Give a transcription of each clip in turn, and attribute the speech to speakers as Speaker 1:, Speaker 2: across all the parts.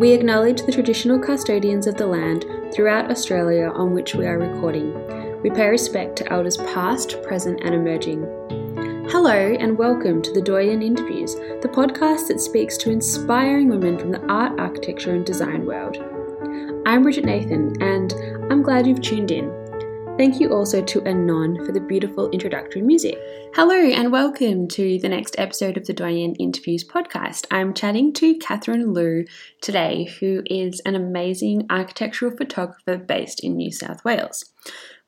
Speaker 1: We acknowledge the traditional custodians of the land throughout Australia on which we are recording. We pay respect to elders past, present, and emerging. Hello, and welcome to the Doyen Interviews, the podcast that speaks to inspiring women from the art, architecture, and design world. I'm Bridget Nathan, and I'm glad you've tuned in. Thank you also to Anon for the beautiful introductory music. Hello, and welcome to the next episode of the Doyen Interviews podcast. I'm chatting to Katherine Lu today, who is an amazing architectural photographer based in New South Wales.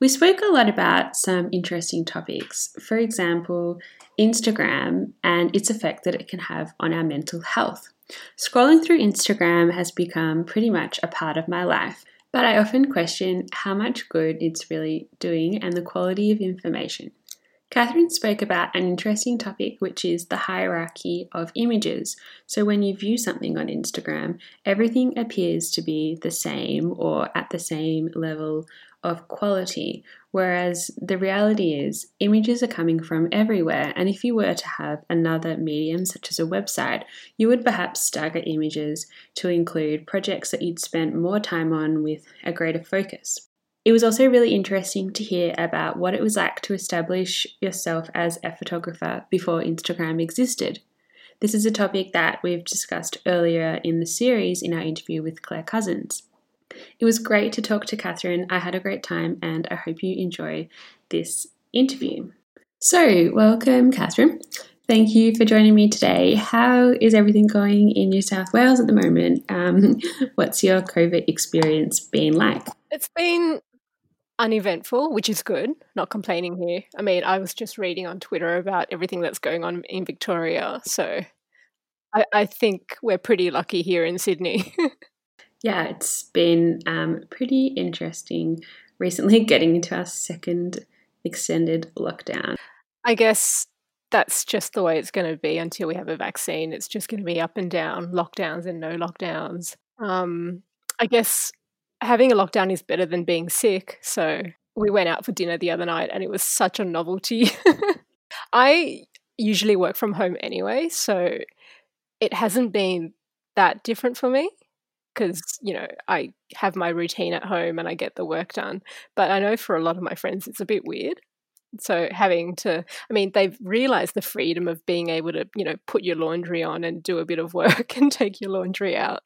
Speaker 1: We spoke a lot about some interesting topics, for example, Instagram and its effect that it can have on our mental health. Scrolling through Instagram has become pretty much a part of my life. But I often question how much good it's really doing and the quality of information. Katherine spoke about an interesting topic, which is the hierarchy of images. So, when you view something on Instagram, everything appears to be the same or at the same level of quality, whereas the reality is images are coming from everywhere. And if you were to have another medium, such as a website, you would perhaps stagger images to include projects that you'd spent more time on with a greater focus. It was also really interesting to hear about what it was like to establish yourself as a photographer before Instagram existed. This is a topic that we've discussed earlier in the series in our interview with Clare Cousins. It was great to talk to Katherine. I had a great time and I hope you enjoy this interview. So, welcome, Katherine. Thank you for joining me today. How is everything going in New South Wales at the moment? Um, what's your COVID experience been like?
Speaker 2: It's been uneventful, which is good. Not complaining here. I mean, I was just reading on Twitter about everything that's going on in Victoria, so I, I think we're pretty lucky here in Sydney.
Speaker 1: yeah, it's been um, pretty interesting recently getting into our second extended lockdown.
Speaker 2: I guess that's just the way it's going to be until we have a vaccine. It's just going to be up and down, lockdowns and no lockdowns. Um, I guess having a lockdown is better than being sick. So we went out for dinner the other night and it was such a novelty. I usually work from home anyway, so it hasn't been that different for me because you know I have my routine at home and I get the work done. But I know for a lot of my friends it's a bit weird. So having to, I mean, they've realized the freedom of being able to, you know, put your laundry on and do a bit of work and take your laundry out.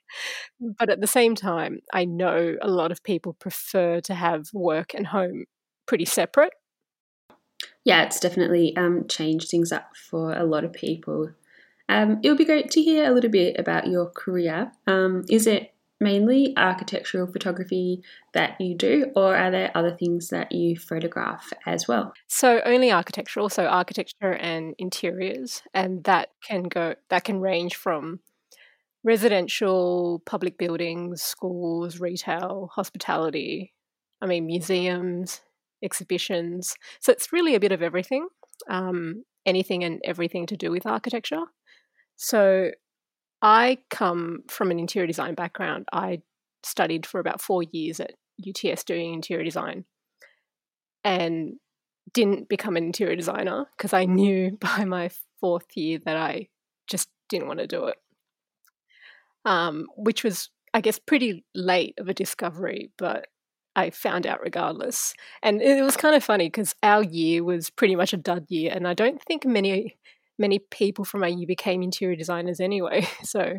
Speaker 2: But at the same time, I know a lot of people prefer to have work and home pretty separate.
Speaker 1: Yeah, it's definitely um, changed things up for a lot of people. Um, it would be great to hear a little bit about your career. Um, is it mainly architectural photography that you do, or are there other things that you photograph as well?
Speaker 2: So only architectural, so architecture and interiors, and that can go that can range from residential, public buildings, schools, retail, hospitality. I mean, museums, exhibitions. So it's really a bit of everything, um, anything and everything to do with architecture. So I come from an interior design background. I studied for about four years at UTS doing interior design and didn't become an interior designer because I knew by my fourth year that I just didn't want to do it. Um, which was, I guess, pretty late of a discovery, but I found out regardless. And it was kind of funny because our year was pretty much a dud year, and I don't think many many people from year became interior designers anyway. So,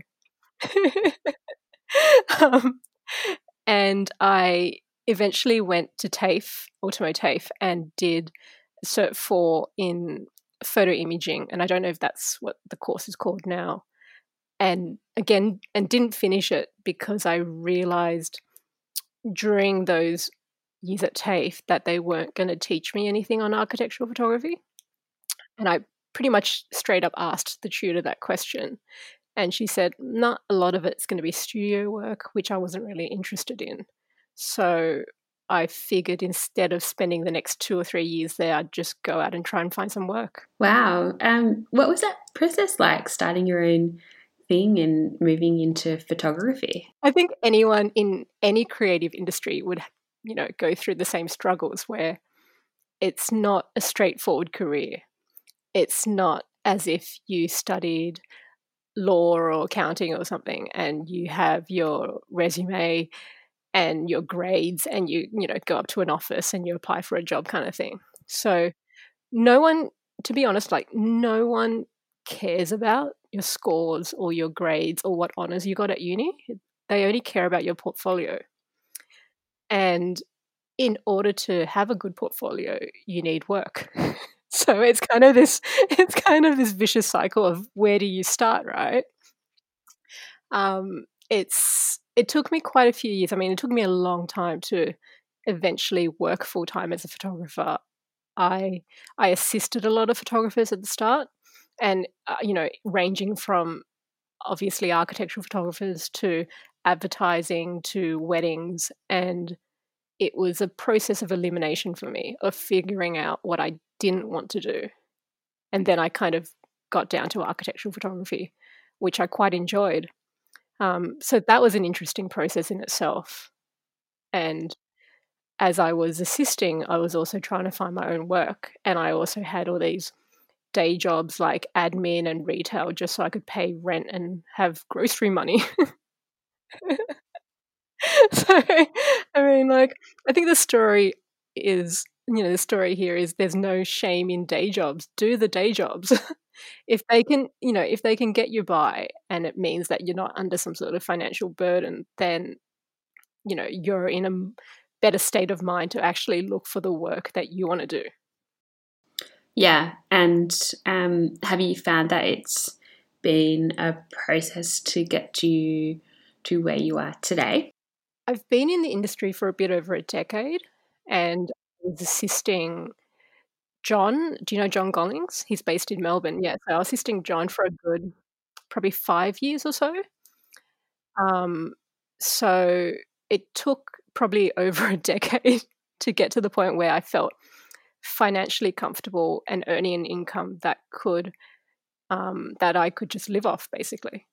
Speaker 2: um, and I eventually went to TAFE, Ultimo TAFE, and did Cert 4 in photo imaging. And I don't know if that's what the course is called now. And again, and didn't finish it because I realized during those years at TAFE that they weren't going to teach me anything on architectural photography. And I pretty much straight up asked the tutor that question. And she said, not a lot of it's going to be studio work, which I wasn't really interested in. So I figured instead of spending the next two or three years there, I'd just go out and try and find some work.
Speaker 1: Wow. Um, what was that process like, starting your own thing and moving into photography?
Speaker 2: I think anyone in any creative industry would, you know, go through the same struggles where it's not a straightforward career it's not as if you studied law or accounting or something and you have your resume and your grades and you you know go up to an office and you apply for a job kind of thing. So no one to be honest like no one cares about your scores or your grades or what honors you got at uni. They only care about your portfolio. And in order to have a good portfolio you need work so it's kind of this it's kind of this vicious cycle of where do you start right um it's it took me quite a few years. I mean, it took me a long time to eventually work full time as a photographer. I I assisted a lot of photographers at the start, and uh, you know, ranging from obviously architectural photographers to advertising to weddings, and it was a process of elimination for me of figuring out what I didn't want to do, and then I kind of got down to architectural photography, which I quite enjoyed. Um, so that was an interesting process in itself. And as I was assisting, I was also trying to find my own work. And I also had all these day jobs like admin and retail just so I could pay rent and have grocery money. so, I mean, like, I think the story is, you know, the story here is there's no shame in day jobs. Do the day jobs. if they can, you know, if they can get you by and it means that you're not under some sort of financial burden, then, you know, you're in a better state of mind to actually look for the work that you want to do.
Speaker 1: Yeah. And um, have you found that it's been a process to get you to where you are today?
Speaker 2: I've been in the industry for a bit over a decade and was assisting John, do you know John Gollings? He's based in Melbourne. Yeah, so I was assisting John for a good probably five years or so. Um, so it took probably over a decade to get to the point where I felt financially comfortable and earning an income that could um, that I could just live off, basically.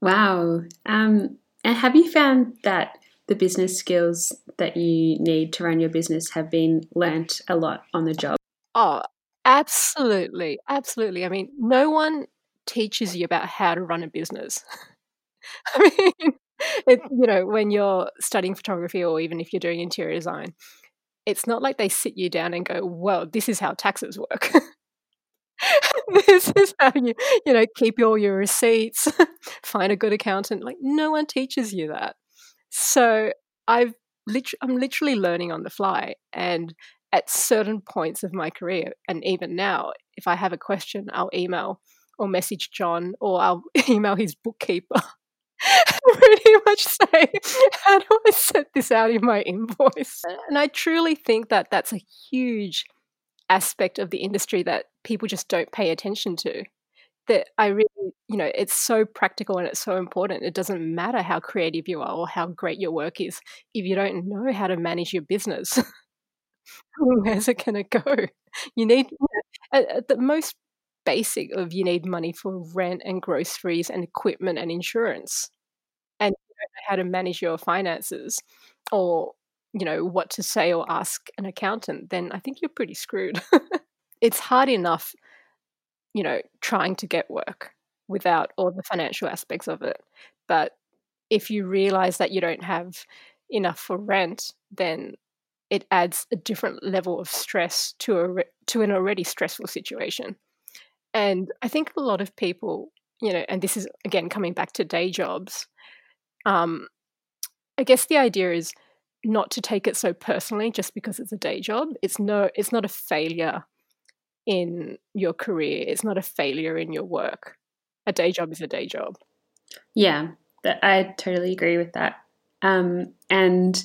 Speaker 1: Wow. Um, and have you found that the business skills that you need to run your business have been learnt a lot on the job?
Speaker 2: Oh, absolutely. Absolutely. I mean, no one teaches you about how to run a business. I mean, it, you know, when you're studying photography or even if you're doing interior design, it's not like they sit you down and go, well, this is how taxes work. this is how you, you know, keep all your receipts, find a good accountant. Like, no one teaches you that. So I've lit- I'm literally learning on the fly, and at certain points of my career, and even now, if I have a question, I'll email or message John, or I'll email his bookkeeper. pretty much say, how do I set this out in my invoice? Uh. And I truly think that that's a huge aspect of the industry that people just don't pay attention to that I really, you know, it's so practical and it's so important. It doesn't matter how creative you are or how great your work is if you don't know how to manage your business. Where's it going to go? You need at, at the most basic of you need money for rent and groceries and equipment and insurance, and how to manage your finances or you know what to say or ask an accountant, then I think you're pretty screwed. it's hard enough you know, trying to get work without all the financial aspects of it. But if you realize that you don't have enough for rent, then it adds a different level of stress to a to an already stressful situation. And I think a lot of people, you know, and this is again coming back to day jobs. Um, I guess the idea is not to take it so personally just because it's a day job. It's no, it's not a failure in your career. It's not a failure in your work. A day job is a day job.
Speaker 1: Yeah, I totally agree with that. Um, and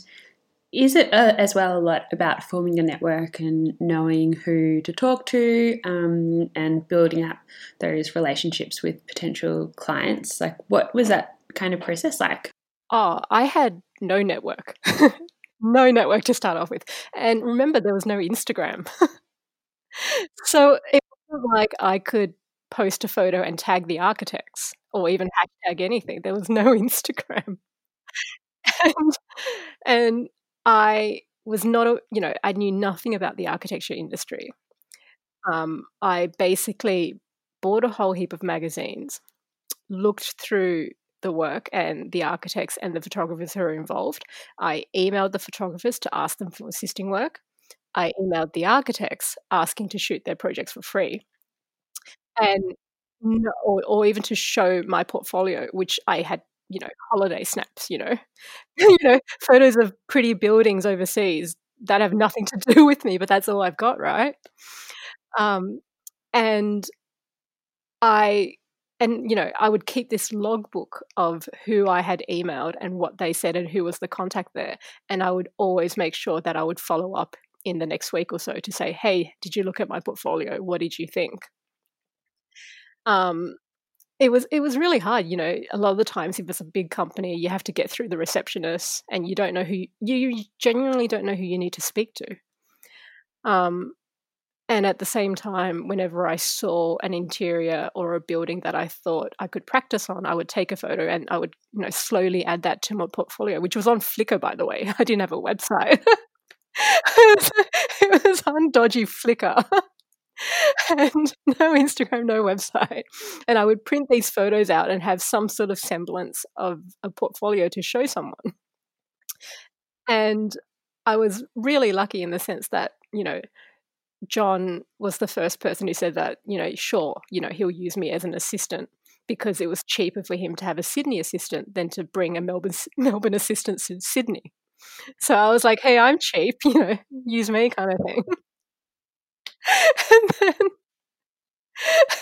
Speaker 1: is it uh, as well a lot about forming a network and knowing who to talk to um, and building up those relationships with potential clients? Like, what was that kind of process like?
Speaker 2: Oh, I had no network. no network to start off with. And remember, there was no Instagram. so it wasn't like I could post a photo and tag the architects or even hashtag anything. There was no Instagram. and, and I was not a, you know, I knew nothing about the architecture industry. Um, I basically bought a whole heap of magazines, looked through the work and the architects and the photographers who are involved. I emailed the photographers to ask them for assisting work. I emailed the architects asking to shoot their projects for free. And or, or even to show my portfolio, which I had, you know, holiday snaps, you know, you know, photos of pretty buildings overseas that have nothing to do with me, but that's all I've got, right? Um, and I and you know i would keep this logbook of who i had emailed and what they said and who was the contact there and i would always make sure that i would follow up in the next week or so to say hey did you look at my portfolio? What did you think? Um, it was it was really hard you know a lot of the times if it's a big company you have to get through the receptionist and you don't know who you, you genuinely don't know who you need to speak to. Um, and at the same time whenever i saw an interior or a building that i thought i could practice on i would take a photo and i would you know slowly add that to my portfolio which was on flickr by the way. I didn't have a website it, was, it was on dodgy flickr and no Instagram, no website. And I would print these photos out and have some sort of semblance of a portfolio to show someone. And I was really lucky in the sense that, you know, John was the first person who said that, you know, sure, you know, he'll use me as an assistant because it was cheaper for him to have a Sydney assistant than to bring a Melbourne Melbourne assistant to Sydney. So I was like, hey, I'm cheap, you know, use me kind of thing. and then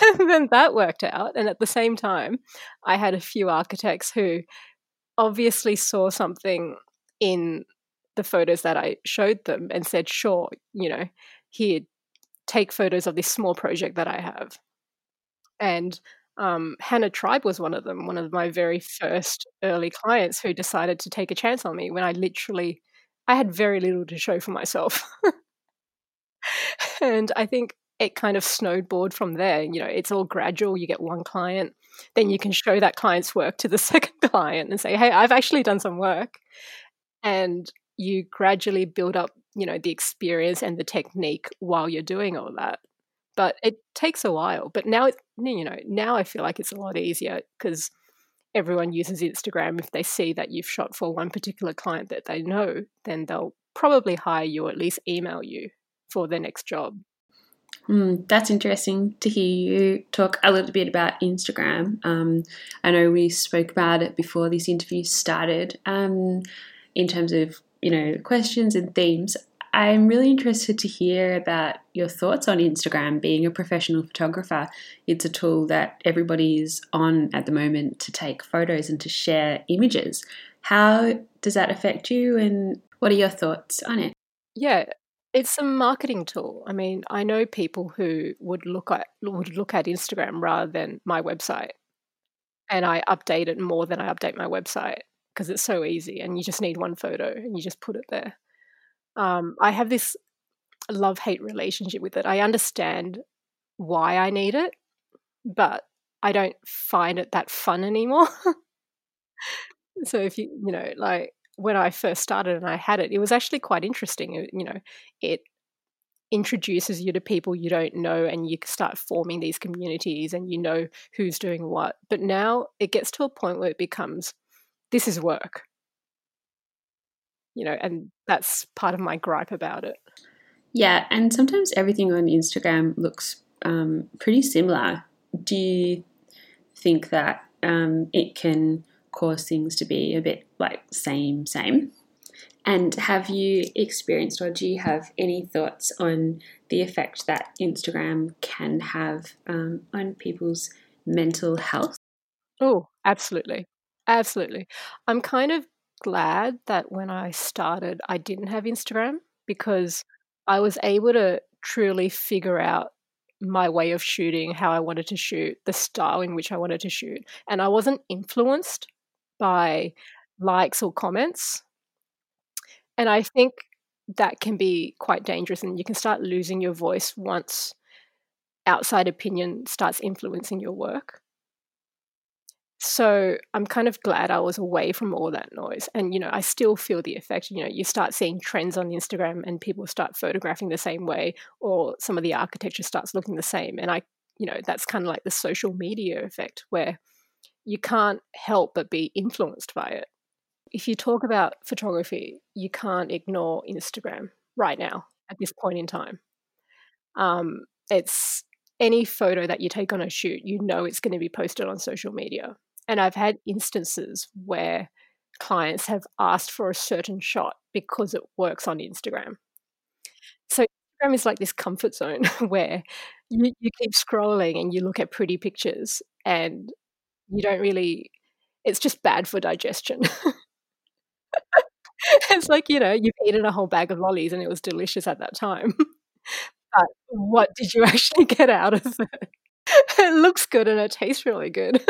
Speaker 2: and then that worked out. And at the same time, I had a few architects who obviously saw something in the photos that I showed them and said, sure, you know, here, take photos of this small project that I have. And um, Hannah Tribe was one of them, one of my very first early clients who decided to take a chance on me when I literally I had very little to show for myself. and I think it kind of snowboard from there. You know, it's all gradual. You get one client, then you can show that client's work to the second client and say, "Hey, I've actually done some work," and you gradually build up, you know, the experience and the technique while you're doing all that. But it takes a while. But now, it, you know, now I feel like it's a lot easier because everyone uses Instagram. If they see that you've shot for one particular client that they know, then they'll probably hire you or at least email you for their next job.
Speaker 1: Mm, that's interesting to hear you talk a little bit about Instagram. Um, I know we spoke about it before this interview started um, in terms of you know questions and themes. I'm really interested to hear about your thoughts on Instagram. Being a professional photographer, it's a tool that everybody is on at the moment to take photos and to share images. How does that affect you, and what are your thoughts on it?
Speaker 2: Yeah, it's a marketing tool. I mean, I know people who would look at would look at Instagram rather than my website. And I update it more than I update my website because it's so easy and you just need one photo and you just put it there. Um, I have this love hate relationship with it. I understand why I need it, but I don't find it that fun anymore. so if you, you know, like when I first started and I had it, it was actually quite interesting. It, you know, it introduces you to people you don't know and you start forming these communities and you know who's doing what. But now it gets to a point where it becomes this is work. You know, and that's part of my gripe about it.
Speaker 1: Yeah, and sometimes everything on Instagram looks um, pretty similar. Do you think that um, it can cause things to be a bit like same, same. And have you experienced or do you have any thoughts on the effect that Instagram can have um, on people's mental health?
Speaker 2: Oh, absolutely. Absolutely. I'm kind of glad that when I started, I didn't have Instagram because I was able to truly figure out my way of shooting, how I wanted to shoot, the style in which I wanted to shoot. And I wasn't influenced by likes or comments. And I think that can be quite dangerous and you can start losing your voice once outside opinion starts influencing your work. So I'm kind of glad I was away from all that noise. And, you know, I still feel the effect. You know, you start seeing trends on Instagram and people start photographing the same way, or some of the architecture starts looking the same. And I, you know, that's kind of like the social media effect where you can't help but be influenced by it. If you talk about photography, you can't ignore Instagram right now at this point in time. Um, it's any photo that you take on a shoot, you know it's going to be posted on social media. And I've had instances where clients have asked for a certain shot because it works on Instagram. So Instagram is like this comfort zone where you, you keep scrolling and you look at pretty pictures and you don't really it's just bad for digestion. it's like, you know, you've eaten a whole bag of lollies and it was delicious at that time. but what did you actually get out of it? it looks good and it tastes really good.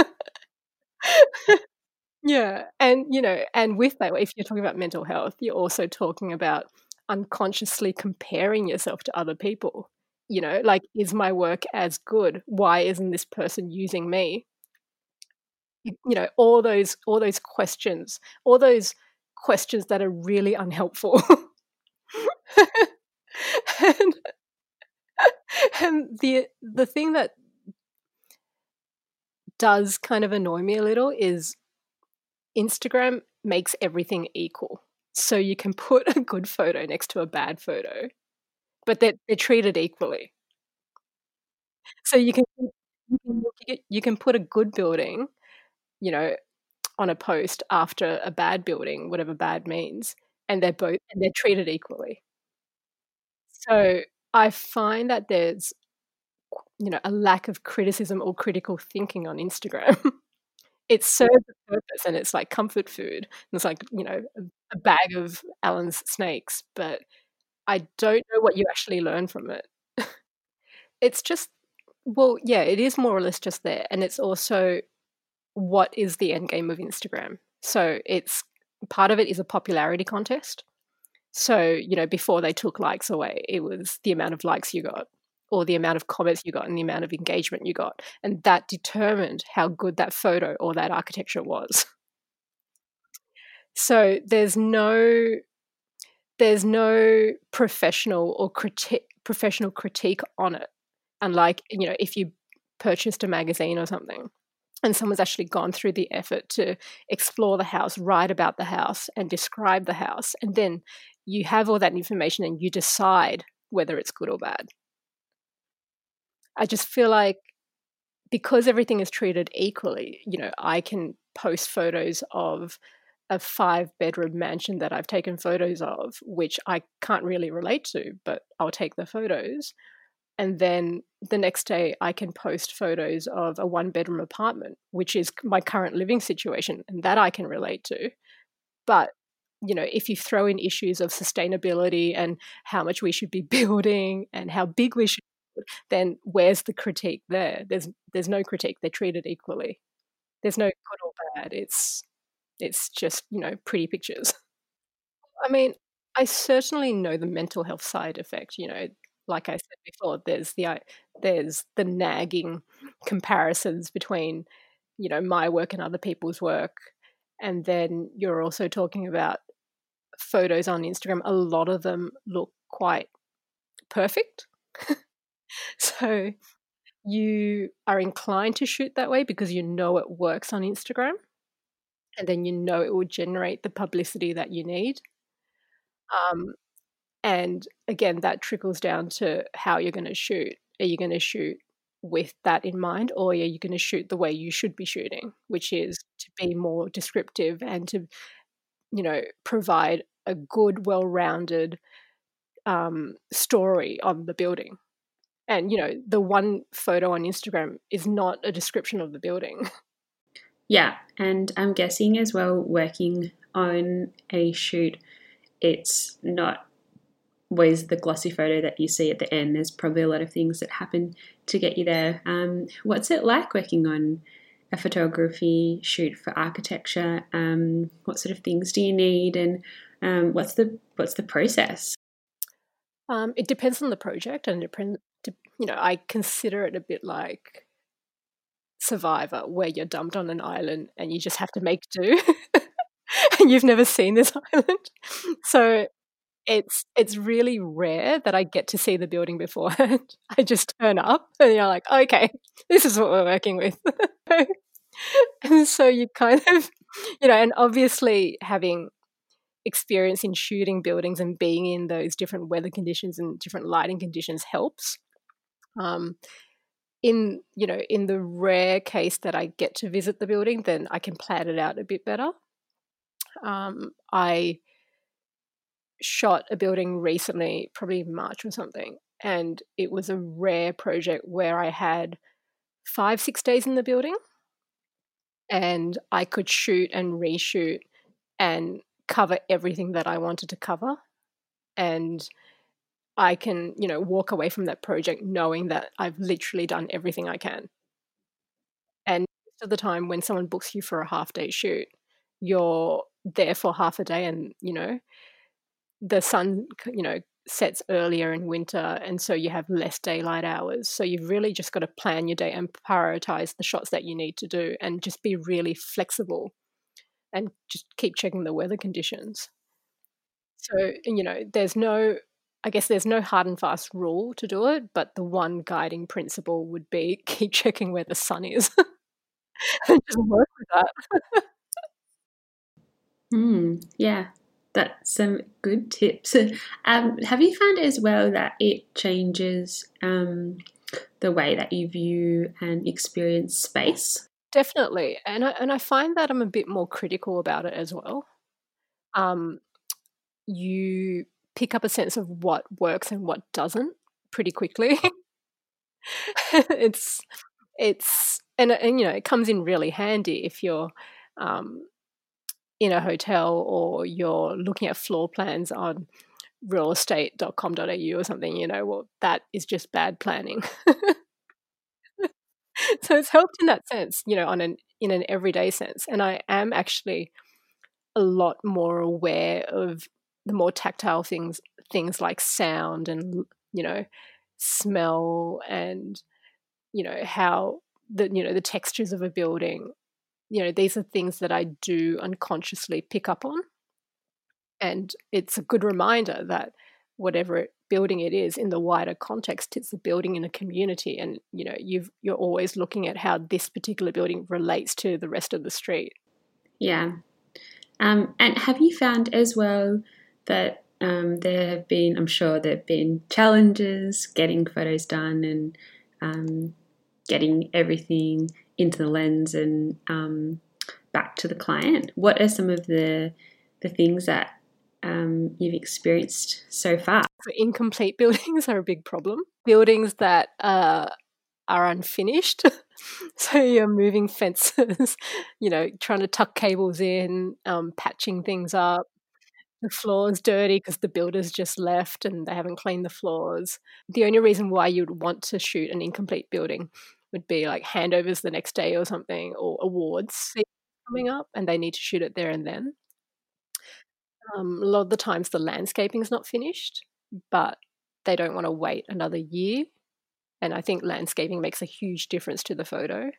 Speaker 2: Yeah. And, you know, and with that, if you're talking about mental health, you're also talking about unconsciously comparing yourself to other people. You know, like, is my work as good? Why isn't this person using me? You, know, all those all those questions, all those questions that are really unhelpful. and, and the the thing that does kind of annoy me a little is Instagram makes everything equal. So you can put a good photo next to a bad photo, but they're, they're treated equally. So you can, you can put a good building, you know, on a post after a bad building, whatever bad means, and they're both and they're treated equally. So I find that there's you know a lack of criticism or critical thinking on Instagram. it serves a purpose and it's like comfort food. It's like, you know, a, bag of Allen's snakes, but I don't know what you actually learn from it. it's just, well, yeah, it is more or less just there. And it's also what is the end game of Instagram? So it's part of it is a popularity contest. So, you know, before they took likes away, it was the amount of likes you got or the amount of comments you got and the amount of engagement you got. And that determined how good that photo or that architecture was. So there's no there's no professional or critique professional critique on it. Unlike, you know, if you purchased a magazine or something and someone's actually gone through the effort to explore the house, write about the house and describe the house and then you have all that information and you decide whether it's good or bad. I just feel like because everything is treated equally, you know, I can post photos of a five bedroom mansion that I've taken photos of, which I can't really relate to, but I'll take the photos. And then the next day, I can post photos of a one bedroom apartment, which is my current living situation, and that I can relate to. But you know, if you throw in issues of sustainability and how much we should be building and how big we should then where's the critique there? There's there's no critique. They're treated equally. There's no good or bad. It's it's just you know pretty pictures. I mean, I certainly know the mental health side effect. You know, like I said before, there's the uh, there's the nagging comparisons between you know my work and other people's work, and then you're also talking about photos on Instagram. A lot of them look quite perfect. So you are inclined to shoot that way because you know it works on Instagram and then you know it will generate the publicity that you need. Um, and again, that trickles down to how you're going to shoot. Are you going to shoot with that in mind, or are you going to shoot the way you should be shooting, which is to be more descriptive and to, you know, provide a good, well rounded um, story on the building? And, you know, the one photo on Instagram is not a description of the building.
Speaker 1: Yeah. And I'm guessing as well, working on a shoot, it's not always the glossy photo that you see at the end. There's probably a lot of things that happen to get you there. Um, what's it like working on a photography shoot for architecture? Um, what sort of things do you need, and um, what's the what's the process?
Speaker 2: Um, it depends on the project, and it depends you know, I consider it a bit like Survivor, where you're dumped on an island and you just have to make do. and you've never seen this island. So it's it's really rare that I get to see the building beforehand. I just turn up and you're like, okay, this is what we're working with. and so you kind of, you know, and obviously having experience in shooting buildings and being in those different weather conditions and different lighting conditions helps. Um, in you know, in the rare case that I get to visit the building, then I can plan it out a bit better. Um, I shot a building recently, probably March or something, and it was a rare project where I had five, six days in the building and I could shoot and reshoot and cover everything that I wanted to cover. And I can, you know, walk away from that project knowing that I've literally done everything I can. And most of the time when someone books you for a half day shoot, you're there for half a day and, you know, the sun, you know, sets earlier in winter and so you have less daylight hours. So you've really just got to plan your day and prioritize the shots that you need to do and just be really flexible and just keep checking the weather conditions. So, you know, there's no I guess there's no hard and fast rule to do it, but the one guiding principle would be keep checking where the sun is. and just work with that.
Speaker 1: mm, yeah, that's some good tips. Um, have you found as well that it changes um, the way that you view and experience space?
Speaker 2: Definitely, and I and I find that I'm a bit more critical about it as well. Um, you pick up a sense of what works and what doesn't pretty quickly. it's it's and, and you know it comes in really handy if you're um, in a hotel or you're looking at floor plans on realestate.com.au or something, you know, well, that is just bad planning. so it's helped in that sense, you know, on an in an everyday sense. And I am actually a lot more aware of the more tactile things things like sound and you know smell and you know how the you know the textures of a building you know, these are things that I do unconsciously pick up on. And it's a good reminder that whatever building it is in the wider context, it's a building in a community. And, you know, you've, you're always looking at how this particular building relates to the rest of the street.
Speaker 1: Yeah. Um, and have you found as well that um, there have been, I'm sure there have been challenges getting photos done and um, getting everything into the lens and um, back to the client. What are some of the the things that um, you've experienced so far?
Speaker 2: incomplete buildings are a big problem. Buildings that uh, are unfinished. so you're moving fences, you know, trying to tuck cables in, um, patching things up. The floor's dirty because the builder's just left and they haven't cleaned the floors. The only reason why you'd want to shoot an incomplete building would be like handovers the next day or something, or awards coming up, and they need to shoot it there and then. Um, a lot of the times the landscaping is not finished, but they don't want to wait another year. And I think landscaping makes a huge difference to the photo.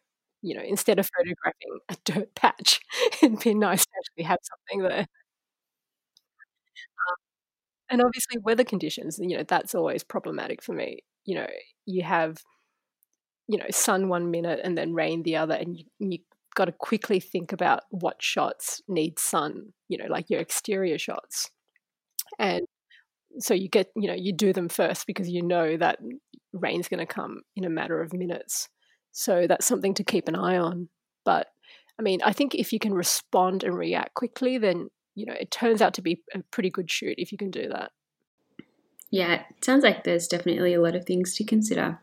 Speaker 2: You know, instead of photographing a dirt patch, it'd be nice to actually have something there. And obviously, weather conditions, you know, that's always problematic for me. You know, you have you know, sun one minute and then rain the other, and you, you got to quickly think about what shots need sun, you know, like your exterior shots. And so you get, you know, you do them first because you know that rain's going to come in a matter of minutes. So that's something to keep an eye on. But I mean, I think if you can respond and react quickly, then, you know, it turns out to be a pretty good shoot if you can do that.
Speaker 1: Yeah, it sounds like there's definitely a lot of things to consider.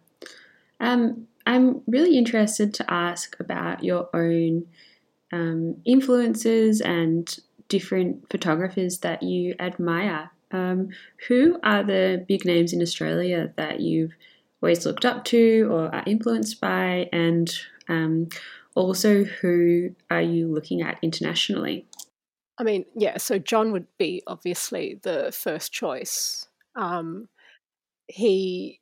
Speaker 1: Um, I'm really interested to ask about your own um, influences and different photographers that you admire. Um, who are the big names in Australia that you've always looked up to or are influenced by? And um, also, who are you looking at internationally?
Speaker 2: I mean, yeah, so John would be obviously the first choice. Um, he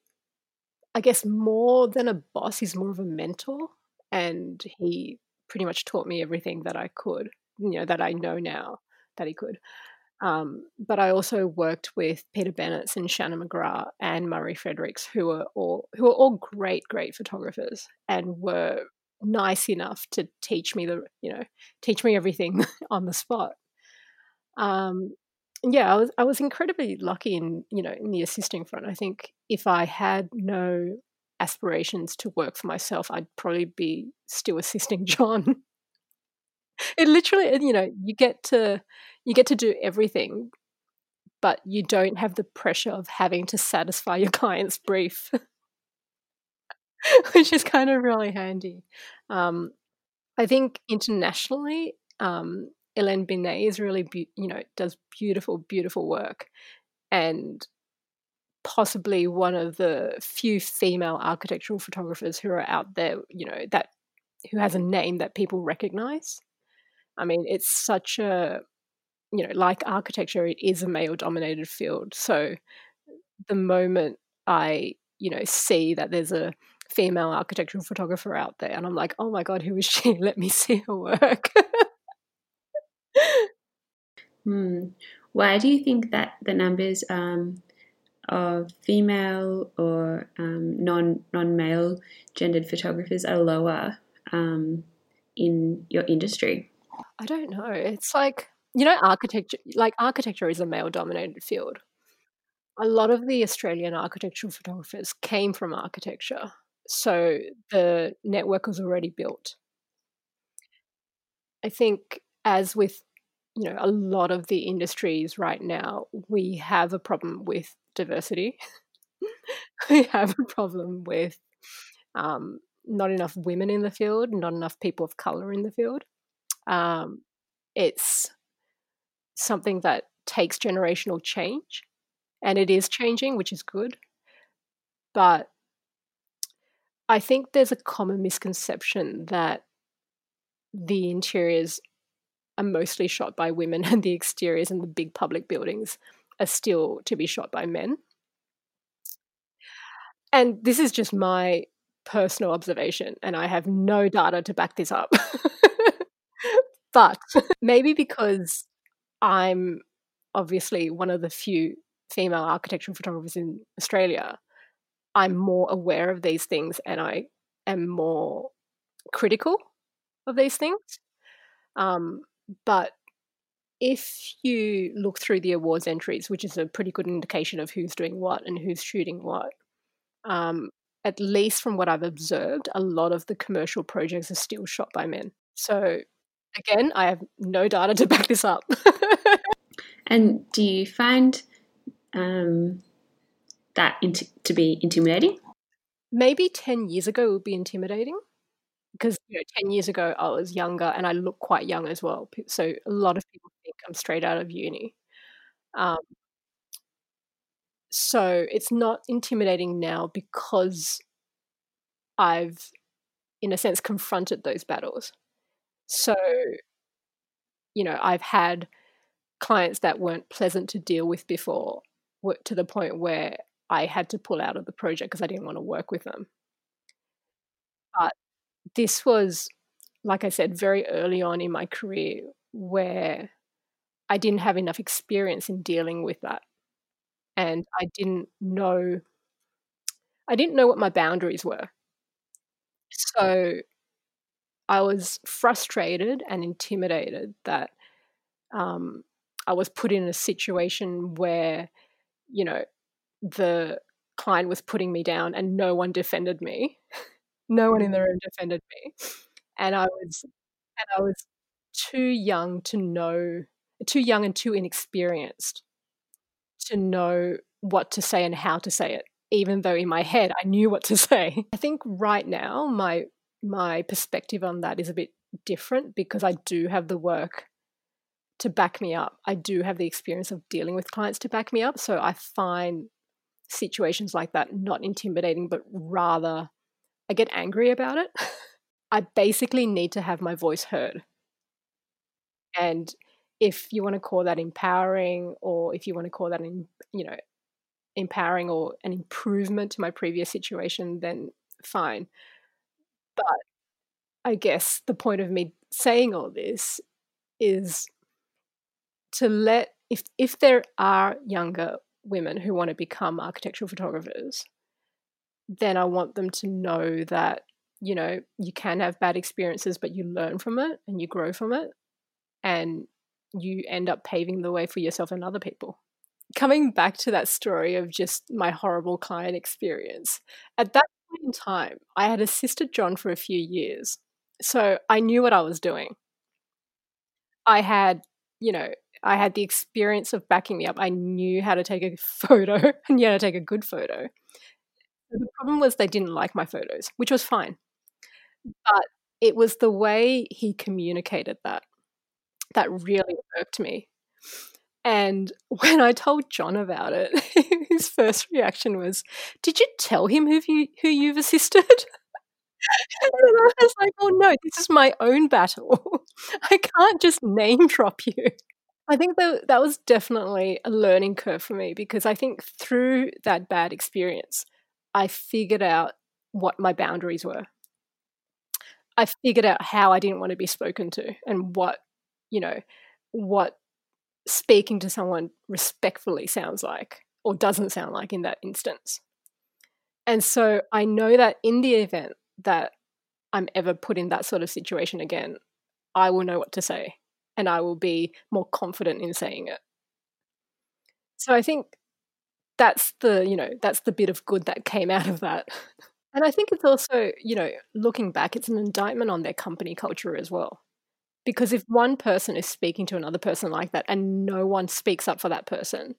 Speaker 2: I guess more than a boss, he's more of a mentor, and he pretty much taught me everything that I could, you know, that I know now that he could. Um, but I also worked with Peter Bennetts and Shannon McGrath and Murray Fredericks, who are all who are all great, great photographers and were nice enough to teach me the you know teach me everything on the spot. Um, yeah, I was I was incredibly lucky in you know in the assisting front. I think if I had no aspirations to work for myself, I'd probably be still assisting John. it literally, you know, you get to you get to do everything, but you don't have the pressure of having to satisfy your client's brief, which is kind of really handy. Um, I think internationally, um, Hélène Binet is really, be- you know, does beautiful, beautiful work, and possibly one of the few female architectural photographers who are out there, you know, that who has a name that people recognize. I mean, it's such a, you know, like architecture, it is a male dominated field. So the moment I, you know, see that there's a female architectural photographer out there and I'm like, oh my God, who is she? Let me see her work.
Speaker 1: hmm. Why do you think that the numbers um, of female or um, non non male gendered photographers are lower um, in your industry?
Speaker 2: I don't know. It's like you know, architecture. Like architecture is a male dominated field. A lot of the Australian architectural photographers came from architecture, so the network was already built. I think, as with you know a lot of the industries right now, we have a problem with diversity. we have a problem with um, not enough women in the field, not enough people of color in the field. Um, it's something that takes generational change, and it is changing, which is good. But I think there's a common misconception that the interiors are mostly shot by women and the exteriors and the big public buildings are still to be shot by men. And this is just my personal observation, and I have no data to back this up. but maybe because I'm obviously one of the few female architectural photographers in Australia, I'm more aware of these things and I am more critical of these things. Um, but if you look through the awards entries, which is a pretty good indication of who's doing what and who's shooting what, um, at least from what I've observed, a lot of the commercial projects are still shot by men. So, again, I have no data to back this up.
Speaker 1: and do you find um, that to be intimidating?
Speaker 2: Maybe 10 years ago it would be intimidating because you know, 10 years ago I was younger and I look quite young as well. So a lot of people think I'm straight out of uni. Um, so it's not intimidating now because I've, in a sense, confronted those battles. So, you know, I've had clients that weren't pleasant to deal with before to the point where I had to pull out of the project because I didn't want to work with them. But this was, like I said, very early on in my career where I didn't have enough experience in dealing with that. And I didn't know I didn't know what my boundaries were. So I was frustrated and intimidated that um, I was put in a situation where, you know, the client was putting me down and no one defended me. no one in mm-hmm. the room defended me. And I was and I was too young to know too young and too inexperienced to know what to say and how to say it even though in my head I knew what to say. I think right now my my perspective on that is a bit different because I do have the work to back me up. I do have the experience of dealing with clients to back me up, so I find situations like that not intimidating but rather I get angry about it. I basically need to have my voice heard. And if you want to call that empowering or if you want to call that in, you know empowering or an improvement to my previous situation then fine but i guess the point of me saying all this is to let if if there are younger women who want to become architectural photographers, then I want them to know that you know you can have bad experiences, but you learn from it and you grow from it, and you end up paving the way for yourself and other people. Coming back to that story of just my horrible client experience, at that point in time, I had assisted John for a few years. So I knew what I was doing. I had, you know, I had the experience of backing me up. I knew how to take a photo and how to take a good photo. The problem was they didn't like my photos, which was fine. But it was the way he communicated that that really irked me. And when I told John about it, his first reaction was, "Did you tell him who you who you've assisted?" and I was like, "Oh no, this is my own battle. I can't just name drop you." I think that that was definitely a learning curve for me because I think through that bad experience, I figured out what my boundaries were. I figured out how I didn't want to be spoken to and what, you know, what speaking to someone respectfully sounds like or doesn't sound like in that instance. And so I know that in the event that I'm ever put in that sort of situation again, I will know what to say and I will be more confident in saying it. So I think that's the, you know, that's the bit of good that came out of that. And I think it's also, you know, looking back, it's an indictment on their company culture as well. Because if one person is speaking to another person like that and no one speaks up for that person,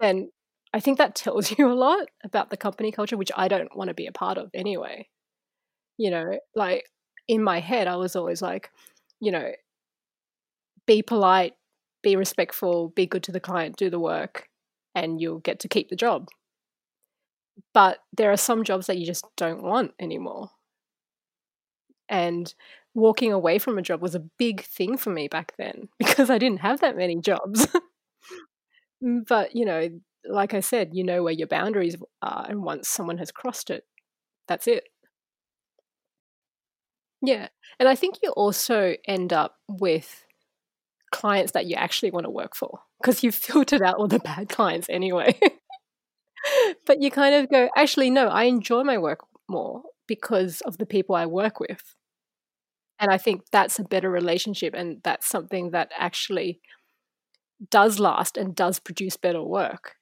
Speaker 2: then I think that tells you a lot about the company culture, which I don't want to be a part of anyway. You know, like in my head, I was always like, you know, be polite, be respectful, be good to the client, do the work, and you'll get to keep the job. But there are some jobs that you just don't want anymore. And walking away from a job was a big thing for me back then because I didn't have that many jobs. Mm, but, you know, like I said, you know where your boundaries are. And once someone has crossed it, that's it. Yeah. And I think you also end up with clients that you actually want to work for because you've filtered out all the bad clients anyway. but you kind of go, actually, no, I enjoy my work more because of the people I work with. And I think that's a better relationship. And that's something that actually does last and does produce better work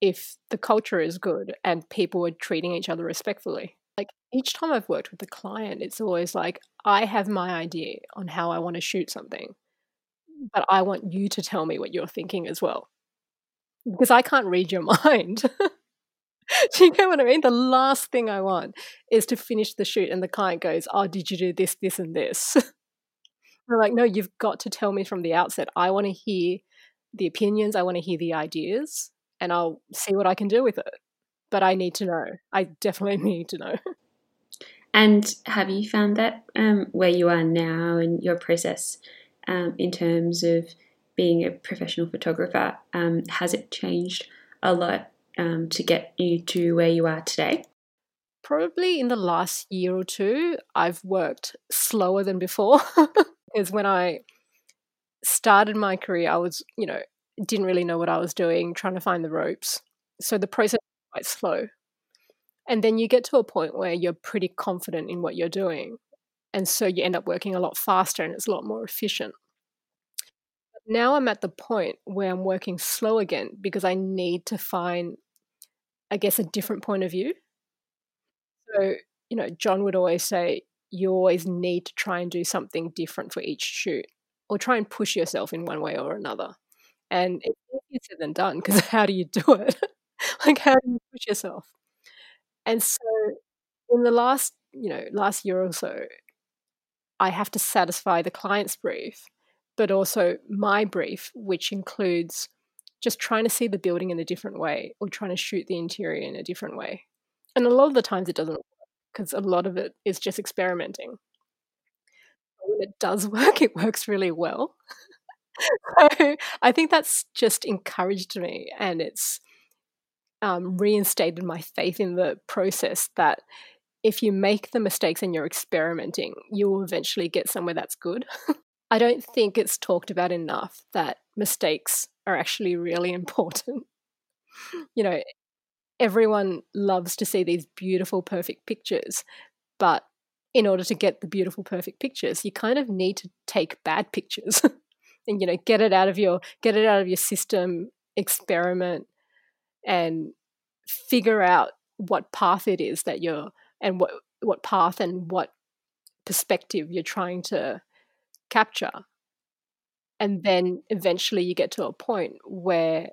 Speaker 2: if the culture is good and people are treating each other respectfully. Like each time I've worked with a client, it's always like, I have my idea on how I want to shoot something, but I want you to tell me what you're thinking as well. Because I can't read your mind. do you know what I mean? The last thing I want is to finish the shoot and the client goes, Oh, did you do this, this, and this? We're like, No, you've got to tell me from the outset. I want to hear the opinions, I want to hear the ideas, and I'll see what I can do with it. But I need to know. I definitely need to know.
Speaker 1: And have you found that um, where you are now in your process um, in terms of being a professional photographer, um, has it changed a lot um, to get you to where you are today?
Speaker 2: Probably in the last year or two, I've worked slower than before. because when I started my career, I was, you know, didn't really know what I was doing, trying to find the ropes. So the process was quite slow. And then you get to a point where you're pretty confident in what you're doing. And so you end up working a lot faster and it's a lot more efficient now I'm at the point where I'm working slow again because I need to find, I guess, a different point of view. So, you know, John would always say, you always need to try and do something different for each shoot or try and push yourself in one way or another. And it's easier than done because how do you do it? like, how do you push yourself? And so, in the last, you know, last year or so, I have to satisfy the client's brief but also my brief, which includes just trying to see the building in a different way or trying to shoot the interior in a different way. And a lot of the times it doesn't work because a lot of it is just experimenting. But when it does work, it works really well. so I think that's just encouraged me and it's um, reinstated my faith in the process that if you make the mistakes and you're experimenting, you will eventually get somewhere that's good. I don't think it's talked about enough that mistakes are actually really important. you know, everyone loves to see these beautiful, perfect pictures, but in order to get the beautiful, perfect pictures, you kind of need to take bad pictures and you know get it out of your get it out of your system, experiment, and figure out what path it is that you're and what what path and what perspective you're trying to capture. And then eventually you get to a point where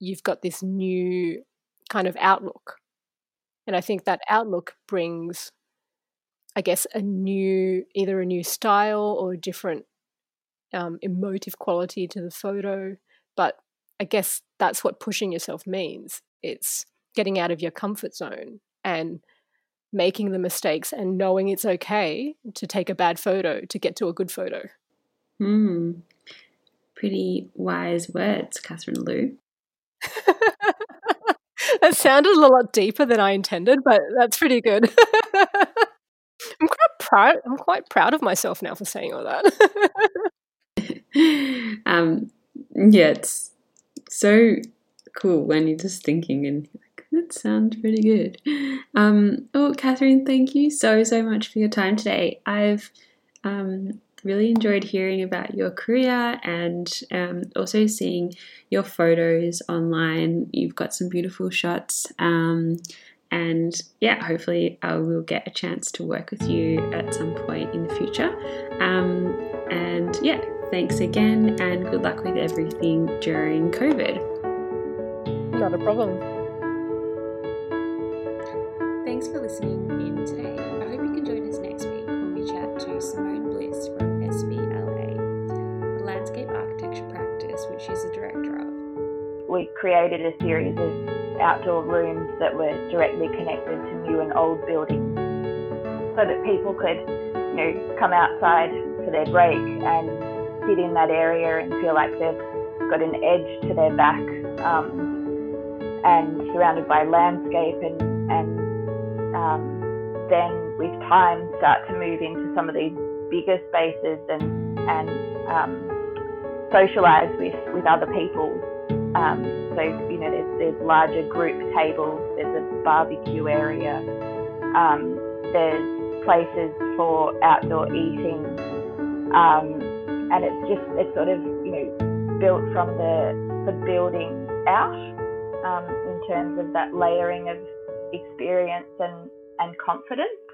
Speaker 2: you've got this new kind of outlook. And i think that outlook brings i guess a new either a new style or a different um, emotive quality to the photo. But i guess that's what pushing yourself means. It's getting out of your comfort zone and making the mistakes and knowing it's okay to take a bad photo to get to a good photo.
Speaker 1: Hmm. Pretty wise words, Katherine Lu.
Speaker 2: that sounded a lot deeper than I intended, but that's pretty good. I'm quite proud. I'm quite proud of myself now for saying all that.
Speaker 1: um, yeah, it's so cool when you're just thinking and that sounds pretty good. Um, oh, Katherine, thank you so, so much for your time today. I've um, really enjoyed hearing about your career and um, also seeing your photos online. You've got some beautiful shots. Um, and yeah, hopefully I will get a chance to work with you at some point in the future. Um, and yeah, thanks again and good luck with everything during COVID.
Speaker 2: Not a problem.
Speaker 1: Thanks for listening in today. I hope you can join us next week when we chat to Simone Bliss from SBLA, the landscape architecture practice which she's a director of.
Speaker 3: We created a series of outdoor rooms that were directly connected to new and old buildings so that people could, you know, come outside for their break and sit in that area and feel like they've got an edge to their back um, and surrounded by landscape and, and then with time start to move into some of these bigger spaces and and um, socialize with with other people. Um, so you know, there's there's larger group tables. There's a barbecue area. Um, there's places for outdoor eating, um, and it's just it's sort of you know built from the the building out um, in terms of that layering of experience and, and confidence.